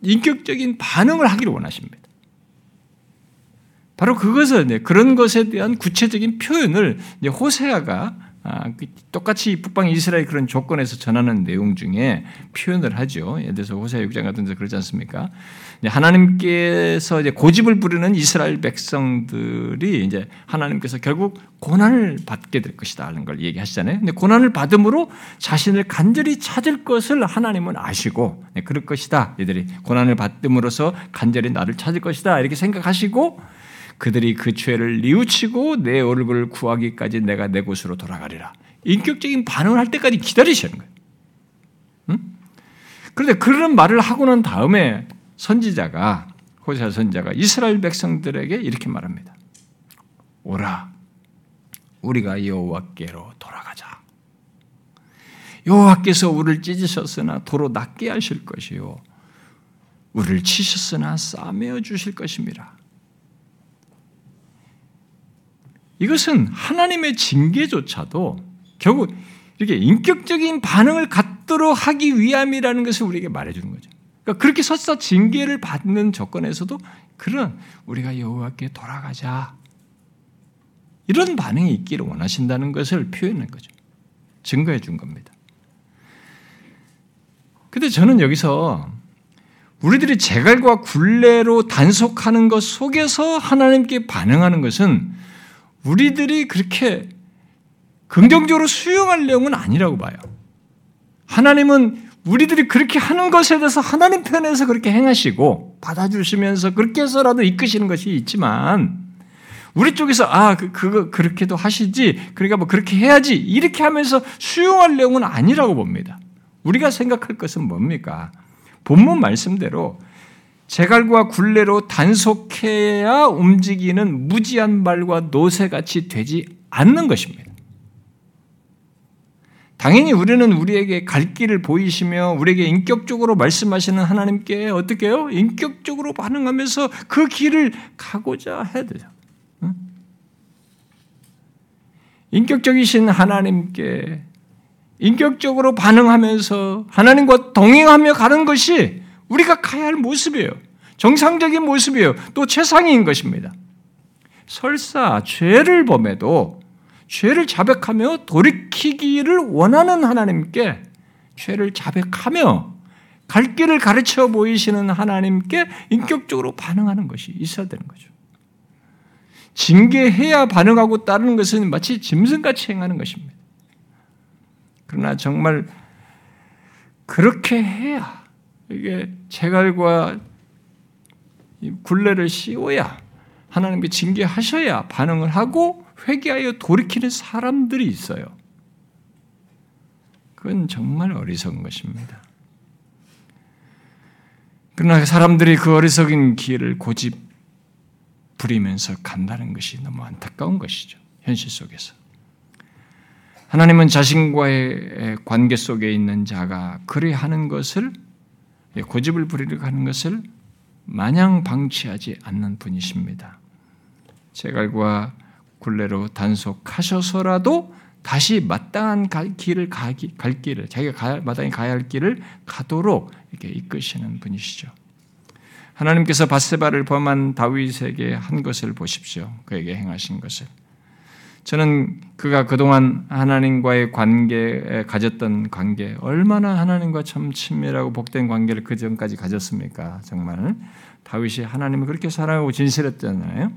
인격적인 반응을 하기를 원하십니다. 바로 그것을 그런 것에 대한 구체적인 표현을 호세아가 똑같이 북방 이스라엘 그런 조건에서 전하는 내용 중에 표현을 하죠. 예를 들어서 호세 6장 같은 데 그러지 않습니까? 하나님께서 이제 고집을 부리는 이스라엘 백성들이 이제 하나님께서 결국 고난을 받게 될 것이다 하는 걸 얘기하시잖아요. 근데 고난을 받음으로 자신을 간절히 찾을 것을 하나님은 아시고 네, 그럴 것이다. 얘들이 고난을 받음으로써 간절히 나를 찾을 것이다. 이렇게 생각하시고 그들이 그 죄를 뉘우치고 내 얼굴을 구하기까지 내가 내 곳으로 돌아가리라. 인격적인 반응을 할 때까지 기다리시는 거예요. 응? 그런데 그런 말을 하고 난 다음에 선지자가 호세 선지자가 이스라엘 백성들에게 이렇게 말합니다. 오라, 우리가 여호와께로 돌아가자. 여호와께서 우리를 찢으셨으나 도로 낫게 하실 것이요, 우리를 치셨으나 싸매어 주실 것입니다. 이것은 하나님의 징계조차도 결국 이렇게 인격적인 반응을 갖도록 하기 위함이라는 것을 우리에게 말해주는 거죠. 그러니까 그렇게 설사 징계를 받는 조건에서도 그런 우리가 여호와께 돌아가자 이런 반응이 있기를 원하신다는 것을 표현한 거죠. 증거해 준 겁니다. 근데 저는 여기서 우리들이 재갈과 굴레로 단속하는 것 속에서 하나님께 반응하는 것은 우리들이 그렇게 긍정적으로 수용할 내용은 아니라고 봐요. 하나님은 우리들이 그렇게 하는 것에 대해서 하나님 편에서 그렇게 행하시고 받아주시면서 그렇게 해서라도 이끄시는 것이 있지만 우리 쪽에서 아 그, 그거 그렇게도 하시지 그러니까 뭐 그렇게 해야지 이렇게 하면서 수용할 내용은 아니라고 봅니다. 우리가 생각할 것은 뭡니까? 본문 말씀대로 제갈과 굴레로 단속해야 움직이는 무지한 말과 노새같이 되지 않는 것입니다. 당연히 우리는 우리에게 갈 길을 보이시며 우리에게 인격적으로 말씀하시는 하나님께 어떻게 해요? 인격적으로 반응하면서 그 길을 가고자 해야 되죠. 인격적이신 하나님께 인격적으로 반응하면서 하나님과 동행하며 가는 것이 우리가 가야 할 모습이에요. 정상적인 모습이에요. 또 최상인 것입니다. 설사 죄를 범해도 죄를 자백하며 돌이키기를 원하는 하나님께 죄를 자백하며 갈 길을 가르쳐 보이시는 하나님께 인격적으로 반응하는 것이 있어야 되는 거죠. 징계해야 반응하고 따르는 것은 마치 짐승같이 행하는 것입니다. 그러나 정말 그렇게 해야 이게 제갈과 굴레를 씌워야 하나님께 징계하셔야 반응을 하고 회개하여 돌이키는 사람들이 있어요. 그건 정말 어리석은 것입니다. 그러나 사람들이 그 어리석은 기회를 고집 부리면서 간다는 것이 너무 안타까운 것이죠. 현실 속에서. 하나님은 자신과의 관계 속에 있는 자가 그리 하는 것을 고집을 부리려고 하는 것을 마냥 방치하지 않는 분이십니다. 제갈과 굴레로 단속하셔서라도 다시 마땅한 길을 가기, 갈 길을 자기가 가, 마땅히 가야 할 길을 가도록 이렇게 이끄시는 분이시죠. 하나님께서 바세바를 범한 다윗에게 한 것을 보십시오. 그에게 행하신 것을. 저는 그가 그동안 하나님과의 관계에 가졌던 관계, 얼마나 하나님과 참 친밀하고 복된 관계를 그 전까지 가졌습니까? 정말. 다윗이 하나님을 그렇게 사랑하고 진실했잖아요.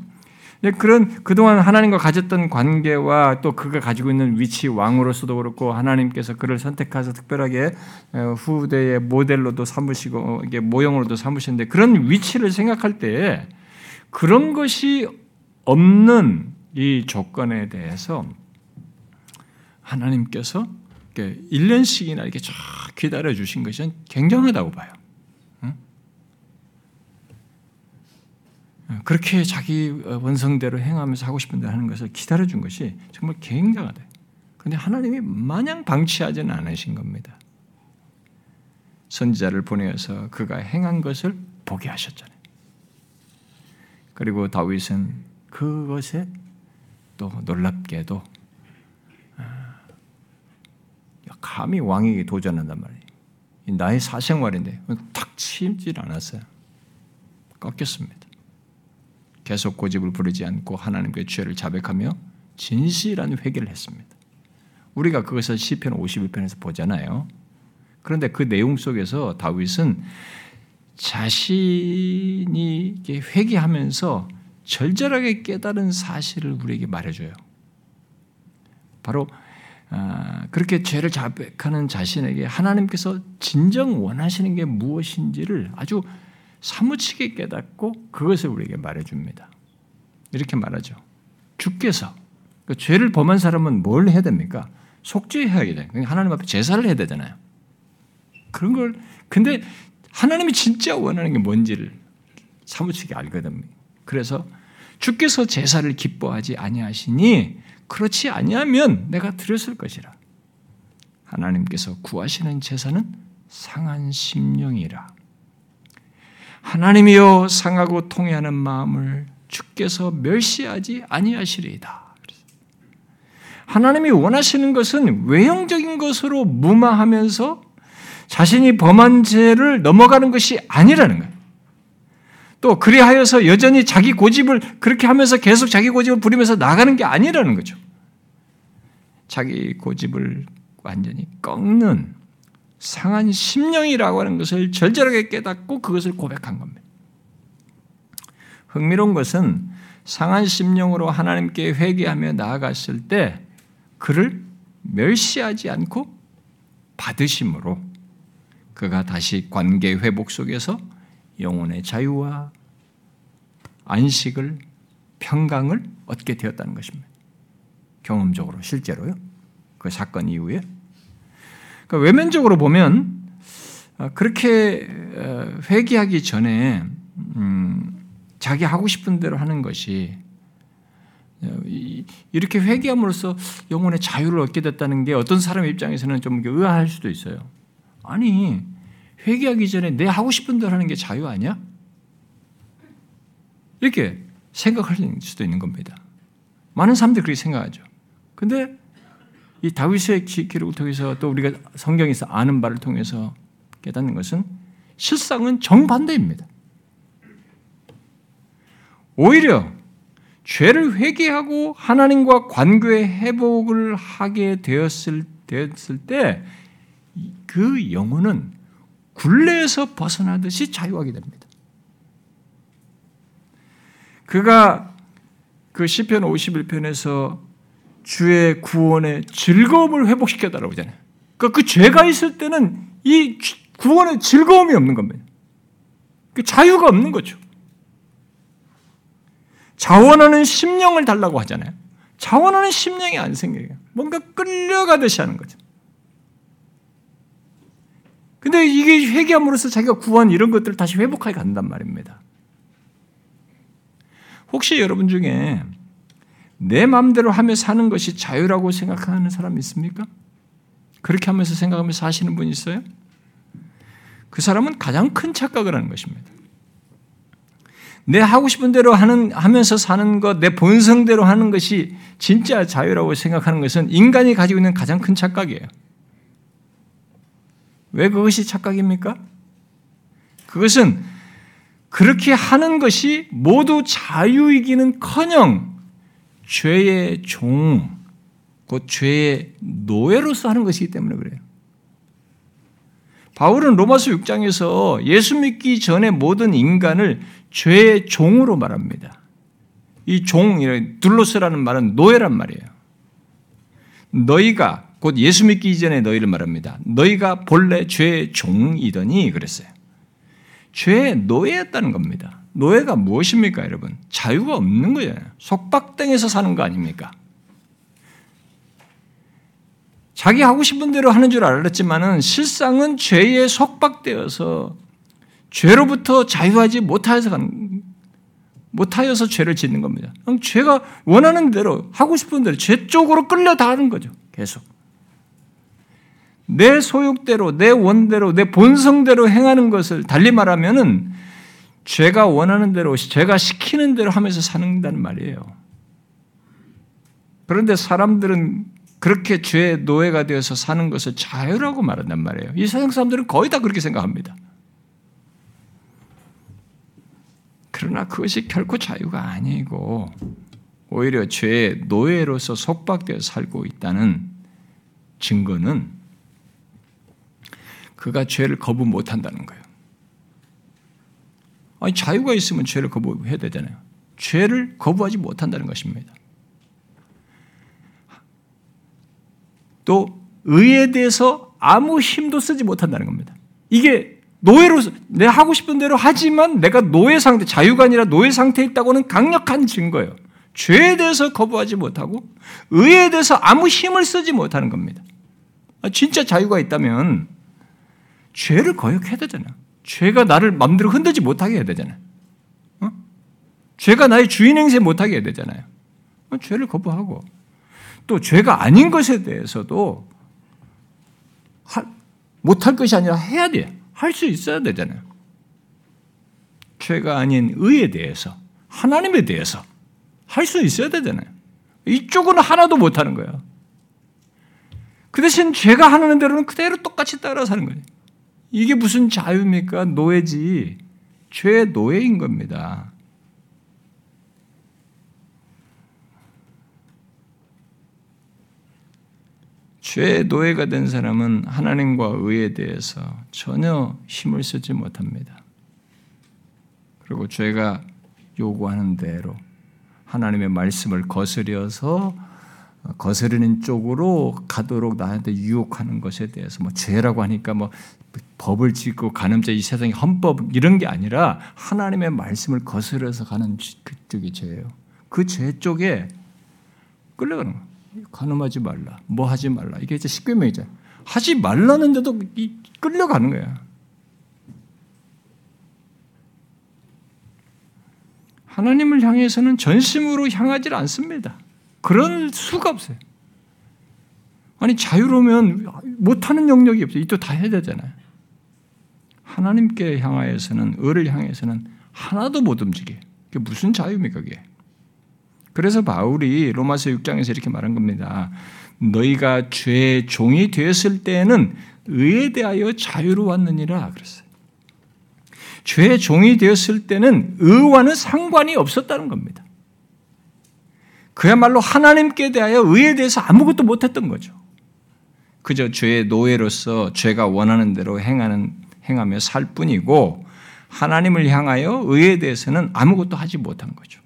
그런 그동안 하나님과 가졌던 관계와 또 그가 가지고 있는 위치 왕으로서도 그렇고 하나님께서 그를 선택하셔서 특별하게 어, 후대의 모델로도 삼으시고 이게 모형으로도 삼으시는데 그런 위치를 생각할 때 그런 것이 없는 이 조건에 대해서 하나님께서 1년씩이나 이렇게 쫙 기다려 주신 것은 굉장하다고 봐요. 그렇게 자기 원성대로 행하면서 하고 싶은 대로 하는 것을 기다려 준 것이 정말 굉장하다. 그런데 하나님이 마냥 방치하지는 않으신 겁니다. 선지자를 보내어서 그가 행한 것을 보게 하셨잖아요. 그리고 다윗은 그것에 또 놀랍게도 아, 감히 왕에게 도전한단 말이에요. 나의 사생활인데 탁 치질 않았어요. 꺾였습니다. 계속 고집을 부리지 않고 하나님께 죄를 자백하며 진실한 회개를 했습니다. 우리가 그것을 시편 51편에서 보잖아요. 그런데 그 내용 속에서 다윗은 자신이 회개하면서 절절하게 깨달은 사실을 우리에게 말해줘요. 바로 아, 그렇게 죄를 자백하는 자신에게 하나님께서 진정 원하시는 게 무엇인지를 아주 사무치게 깨닫고 그것을 우리에게 말해줍니다. 이렇게 말하죠. 주께서 그 죄를 범한 사람은 뭘 해야 됩니까? 속죄해야 돼. 그러니까 하나님 앞에 제사를 해야 되잖아요. 그런 걸 근데 하나님이 진짜 원하는 게 뭔지를 사무치게 알거든요. 그래서 주께서 제사를 기뻐하지 아니하시니 그렇지 아니하면 내가 드렸을 것이라. 하나님께서 구하시는 제사는 상한 심령이라. 하나님이여 상하고 통해하는 마음을 주께서 멸시하지 아니하시리이다. 하나님이 원하시는 것은 외형적인 것으로 무마하면서 자신이 범한 죄를 넘어가는 것이 아니라는 거예요. 또 그리하여서 여전히 자기 고집을 그렇게 하면서 계속 자기 고집을 부리면서 나가는 게 아니라는 거죠. 자기 고집을 완전히 꺾는 상한 심령이라고 하는 것을 절절하게 깨닫고 그것을 고백한 겁니다. 흥미로운 것은 상한 심령으로 하나님께 회개하며 나아갔을 때 그를 멸시하지 않고 받으심으로 그가 다시 관계 회복 속에서 영혼의 자유와 안식을 평강을 얻게 되었다는 것입니다. 경험적으로 실제로요. 그 사건 이후에 그러니까 외면적으로 보면 어, 그렇게 어, 회개하기 전에 음, 자기 하고 싶은 대로 하는 것이 어, 이렇게 회개함으로써 영혼의 자유를 얻게 됐다는 게 어떤 사람 입장에서는 좀 의아할 수도 있어요. 아니 회개하기 전에 내 하고 싶은 대로 하는 게 자유 아니야? 이렇게 생각할 수도 있는 겁니다. 많은 사람들이 그렇게 생각하죠. 근데 이 다윗의 기록을 통해서 또 우리가 성경에서 아는 바를 통해서 깨닫는 것은 실상은 정반대입니다. 오히려 죄를 회개하고 하나님과 관계의 회복을 하게 되었을, 되었을 때 그 영혼은 굴레에서 벗어나듯이 자유하게 됩니다. 그가 그 시편 51편에서 주의 구원의 즐거움을 회복시켜달라고 하잖아요. 그러니까 그 죄가 있을 때는 이 구원의 즐거움이 없는 겁니다. 그 자유가 없는 거죠. 자원하는 심령을 달라고 하잖아요. 자원하는 심령이 안 생겨요. 뭔가 끌려가듯이 하는 거죠. 근데 이게 회개함으로써 자기가 구한 이런 것들을 다시 회복하게 간단 말입니다. 혹시 여러분 중에 내 마음대로 하며 사는 것이 자유라고 생각하는 사람 있습니까? 그렇게 하면서 생각하면서 사시는 분 있어요? 그 사람은 가장 큰 착각을 하는 것입니다. 내 하고 싶은 대로 하는, 하면서 사는 것, 내 본성대로 하는 것이 진짜 자유라고 생각하는 것은 인간이 가지고 있는 가장 큰 착각이에요. 왜 그것이 착각입니까? 그것은 그렇게 하는 것이 모두 자유이기는 커녕 죄의 종, 곧 죄의 노예로서 하는 것이기 때문에 그래요. 바울은 로마서 6장에서 예수 믿기 전에 모든 인간을 죄의 종으로 말합니다. 이 종, 둘로스라는 말은 노예란 말이에요. 너희가 곧 예수 믿기 이전에 너희를 말합니다. 너희가 본래 죄의 종이더니 그랬어요. 죄의 노예였다는 겁니다. 노예가 무엇입니까, 여러분? 자유가 없는 거예요. 속박당해서 사는 거 아닙니까? 자기 하고 싶은 대로 하는 줄 알았지만은 실상은 죄에 속박되어서 죄로부터 자유하지 못하여서 가는, 못하여서 죄를 짓는 겁니다. 죄가 원하는 대로 하고 싶은 대로 죄 쪽으로 끌려다가는 거죠. 계속. 내 소욕대로, 내 원대로, 내 본성대로 행하는 것을 달리 말하면은 죄가 원하는 대로, 죄가 시키는 대로 하면서 사는다는 말이에요. 그런데 사람들은 그렇게 죄의 노예가 되어서 사는 것을 자유라고 말한단 말이에요. 이 세상 사람들은 거의 다 그렇게 생각합니다. 그러나 그것이 결코 자유가 아니고 오히려 죄의 노예로서 속박되어 살고 있다는 증거는 그가 죄를 거부 못한다는 거예요. 아니 자유가 있으면 죄를 거부해야 되잖아요. 죄를 거부하지 못한다는 것입니다. 또 의에 대해서 아무 힘도 쓰지 못한다는 겁니다. 이게 노예로서 내 하고 싶은 대로 하지만 내가 노예 상태, 자유가 아니라 노예 상태에 있다고는 강력한 증거예요. 죄에 대해서 거부하지 못하고 의에 대해서 아무 힘을 쓰지 못하는 겁니다. 아, 진짜 자유가 있다면 죄를 거역해야 되잖아. 죄가 나를 마음대로 흔들지 못하게 해야 되잖아. 어? 죄가 나의 주인 행세 못하게 해야 되잖아요. 어, 죄를 거부하고 또 죄가 아닌 것에 대해서도 못할 것이 아니라 해야 돼. 할 수 있어야 되잖아요. 죄가 아닌 의에 대해서, 하나님에 대해서 할 수 있어야 되잖아요. 이쪽은 하나도 못하는 거예요. 그 대신 죄가 하는 대로는 그대로 똑같이 따라 사는 거예요. 이게 무슨 자유입니까? 노예지. 죄의 노예인 겁니다. 죄의 노예가 된 사람은 하나님과 의에 대해서 전혀 힘을 쓰지 못합니다. 그리고 죄가 요구하는 대로 하나님의 말씀을 거스려서 거스르는 쪽으로 가도록 나한테 유혹하는 것에 대해서 뭐 죄라고 하니까 뭐 법을 짓고 가늠죄 이 세상의 헌법 이런 게 아니라 하나님의 말씀을 거스려서 가는 그쪽이 죄예요. 그 죄 쪽에 끌려가는 거예요. 간음하지 말라, 뭐 하지 말라. 이게 이제 십계명이죠. 하지 말라는데도 끌려가는 거야. 하나님을 향해서는 전심으로 향하지 않습니다. 그런 수가 없어요. 아니 자유로우면 못하는 영역이 없어요. 이또 다 해야 되잖아요. 하나님께 향하여서는 을을 향해서는 하나도 못 움직여. 그게 무슨 자유입니까 그게? 그래서 바울이 로마서 6장에서 이렇게 말한 겁니다. 너희가 죄의 종이 되었을 때는 의에 대하여 자유로웠느니라 그랬어요. 죄의 종이 되었을 때는 의와는 상관이 없었다는 겁니다. 그야말로 하나님께 대하여 의에 대해서 아무것도 못했던 거죠. 그저 죄의 노예로서 죄가 원하는 대로 행하는 행하며 살 뿐이고 하나님을 향하여 의에 대해서는 아무것도 하지 못한 거죠.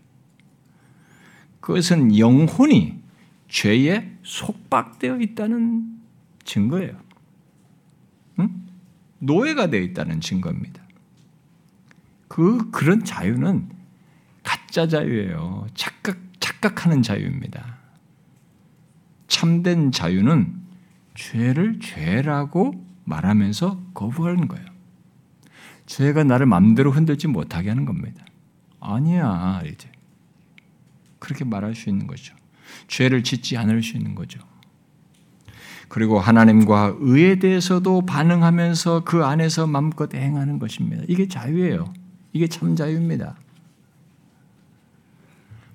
그것은 영혼이 죄에 속박되어 있다는 증거예요. 응? 노예가 되어 있다는 증거입니다. 그 그런 자유는 가짜 자유예요. 착각 착각하는 자유입니다. 참된 자유는 죄를 죄라고 말하면서 거부하는 거예요. 죄가 나를 마음대로 흔들지 못하게 하는 겁니다. 아니야, 이제. 그렇게 말할 수 있는 거죠. 죄를 짓지 않을 수 있는 거죠. 그리고 하나님과 의에 대해서도 반응하면서 그 안에서 마음껏 행하는 것입니다. 이게 자유예요. 이게 참 자유입니다.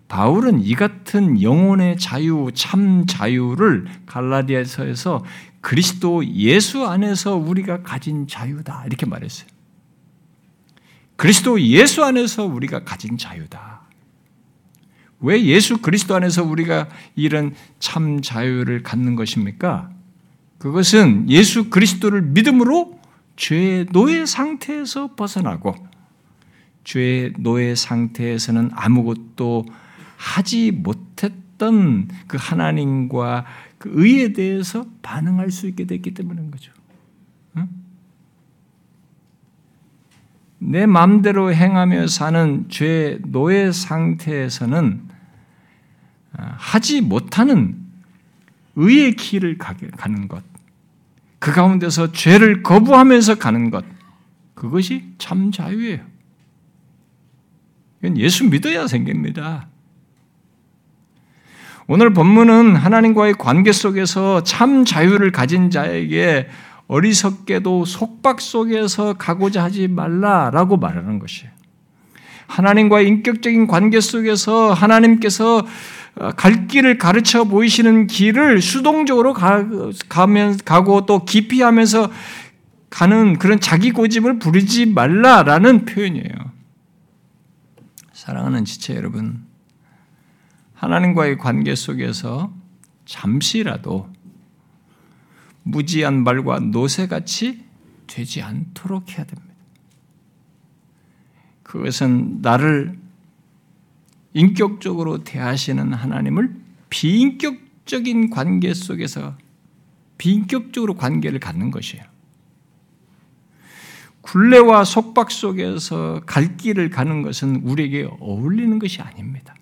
바울은 이 같은 영혼의 자유, 참 자유를 갈라디아서에서 그리스도 예수 안에서 우리가 가진 자유다 이렇게 말했어요. 그리스도 예수 안에서 우리가 가진 자유다. 왜 예수 그리스도 안에서 우리가 이런 참 자유를 갖는 것입니까? 그것은 예수 그리스도를 믿음으로 죄의 노예 상태에서 벗어나고 죄의 노예 상태에서는 아무것도 하지 못했던 그 하나님과 그 의에 대해서 반응할 수 있게 됐기 때문인 거죠. 내 마음대로 행하며 사는 죄 노예 상태에서는 아, 하지 못하는 의의 길을 가는 것, 그 가운데서 죄를 거부하면서 가는 것, 그것이 참 자유예요. 이건 예수 믿어야 생깁니다. 오늘 본문은 하나님과의 관계 속에서 참 자유를 가진 자에게 어리석게도 속박 속에서 가고자 하지 말라라고 말하는 것이에요. 하나님과의 인격적인 관계 속에서 하나님께서 갈 길을 가르쳐 보이시는 길을 수동적으로 가, 가면 가고 또 깊이 하면서 가는 그런 자기 고집을 부리지 말라라는 표현이에요. 사랑하는 지체 여러분, 하나님과의 관계 속에서 잠시라도 무지한 말과 노새같이 되지 않도록 해야 됩니다. 그것은 나를 인격적으로 대하시는 하나님을 비인격적인 관계 속에서 비인격적으로 관계를 갖는 것이에요. 굴레와 속박 속에서 갈 길을 가는 것은 우리에게 어울리는 것이 아닙니다.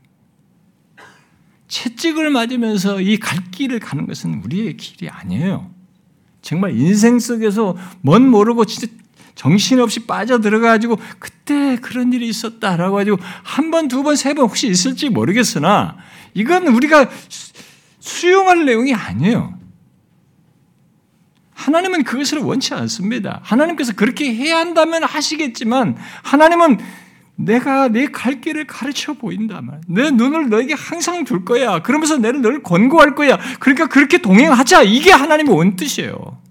채찍을 맞으면서 이 갈 길을 가는 것은 우리의 길이 아니에요. 정말 인생 속에서 뭔 모르고 진짜 정신없이 빠져들어가지고 그때 그런 일이 있었다라고 가지고 한 번, 두 번, 세 번 혹시 있을지 모르겠으나 이건 우리가 수용할 내용이 아니에요. 하나님은 그것을 원치 않습니다. 하나님께서 그렇게 해야 한다면 하시겠지만 하나님은 내가 내 갈 길을 가르쳐 보인다 말. 내 눈을 너에게 항상 둘 거야. 그러면서 내를 널 권고할 거야. 그러니까 그렇게 동행하자. 이게 하나님의 원뜻이에요.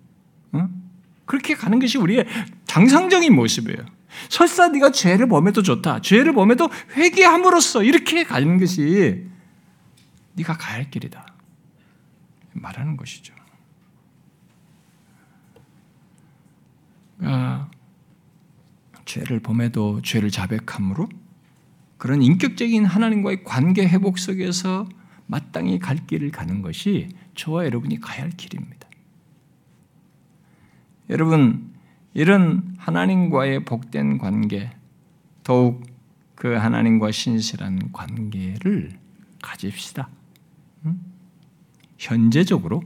응? 그렇게 가는 것이 우리의 장상적인 모습이에요. 설사 네가 죄를 범해도 좋다. 죄를 범해도 회개함으로써 이렇게 가는 것이 네가 가야 할 길이다. 말하는 것이죠. 아, 죄를 범해도 죄를 자백함으로 그런 인격적인 하나님과의 관계 회복 속에서 마땅히 갈 길을 가는 것이 저와 여러분이 가야 할 길입니다. 여러분, 이런 하나님과의 복된 관계, 더욱 그 하나님과 신실한 관계를 가집시다. 현재적으로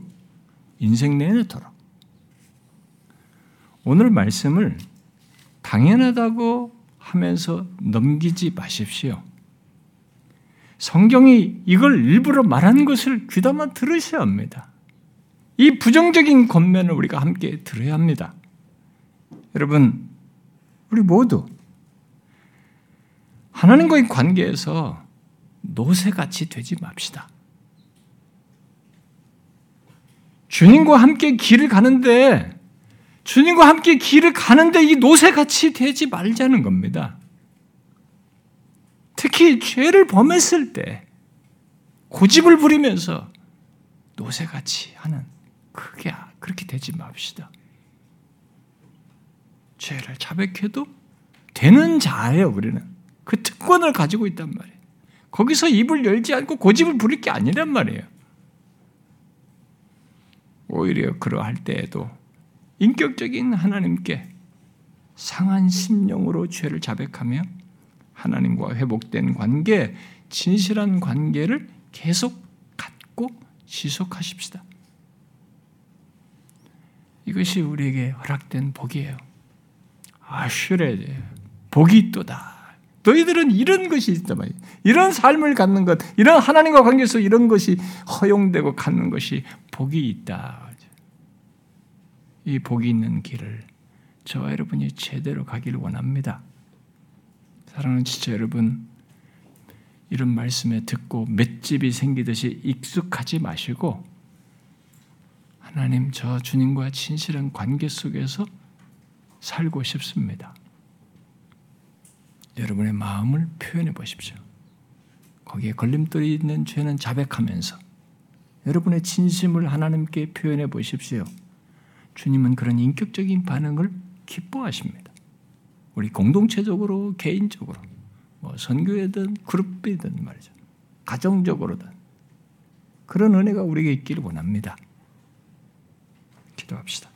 인생 내내 도록. 오늘 말씀을 당연하다고 하면서 넘기지 마십시오. 성경이 이걸 일부러 말하는 것을 귀담아 들으셔야 합니다. 이 부정적인 겉면을 우리가 함께 들어야 합니다. 여러분, 우리 모두 하나님과의 관계에서 노새같이 되지 맙시다. 주님과 함께 길을 가는데 주님과 함께 길을 가는데 이 노새같이 되지 말자는 겁니다. 특히 죄를 범했을 때 고집을 부리면서 노새같이 하는 그게 그렇게 되지 맙시다. 죄를 자백해도 되는 자예요, 우리는. 그 특권을 가지고 있단 말이에요. 거기서 입을 열지 않고 고집을 부릴 게 아니란 말이에요. 오히려 그러할 때에도 인격적인 하나님께 상한 심령으로 죄를 자백하며 하나님과 회복된 관계, 진실한 관계를 계속 갖고 지속하십시다. 이것이 우리에게 허락된 복이에요. 아슈레 복이 있도다. 너희들은 이런 것이 있단 말이에요. 이런 삶을 갖는 것, 이런 하나님과 관계에서 이런 것이 허용되고 갖는 것이 복이 있다. 이 복이 있는 길을 저와 여러분이 제대로 가기를 원합니다. 사랑하는 지체 여러분, 이런 말씀에 듣고 맷집이 생기듯이 익숙하지 마시고 하나님 저 주님과 진실한 관계 속에서 살고 싶습니다. 여러분의 마음을 표현해 보십시오. 거기에 걸림돌이 있는 죄는 자백하면서 여러분의 진심을 하나님께 표현해 보십시오. 주님은 그런 인격적인 반응을 기뻐하십니다. 우리 공동체적으로, 개인적으로, 뭐 선교회든 그룹이든 말이죠. 가정적으로든 그런 은혜가 우리에게 있기를 원합니다. 기도합시다.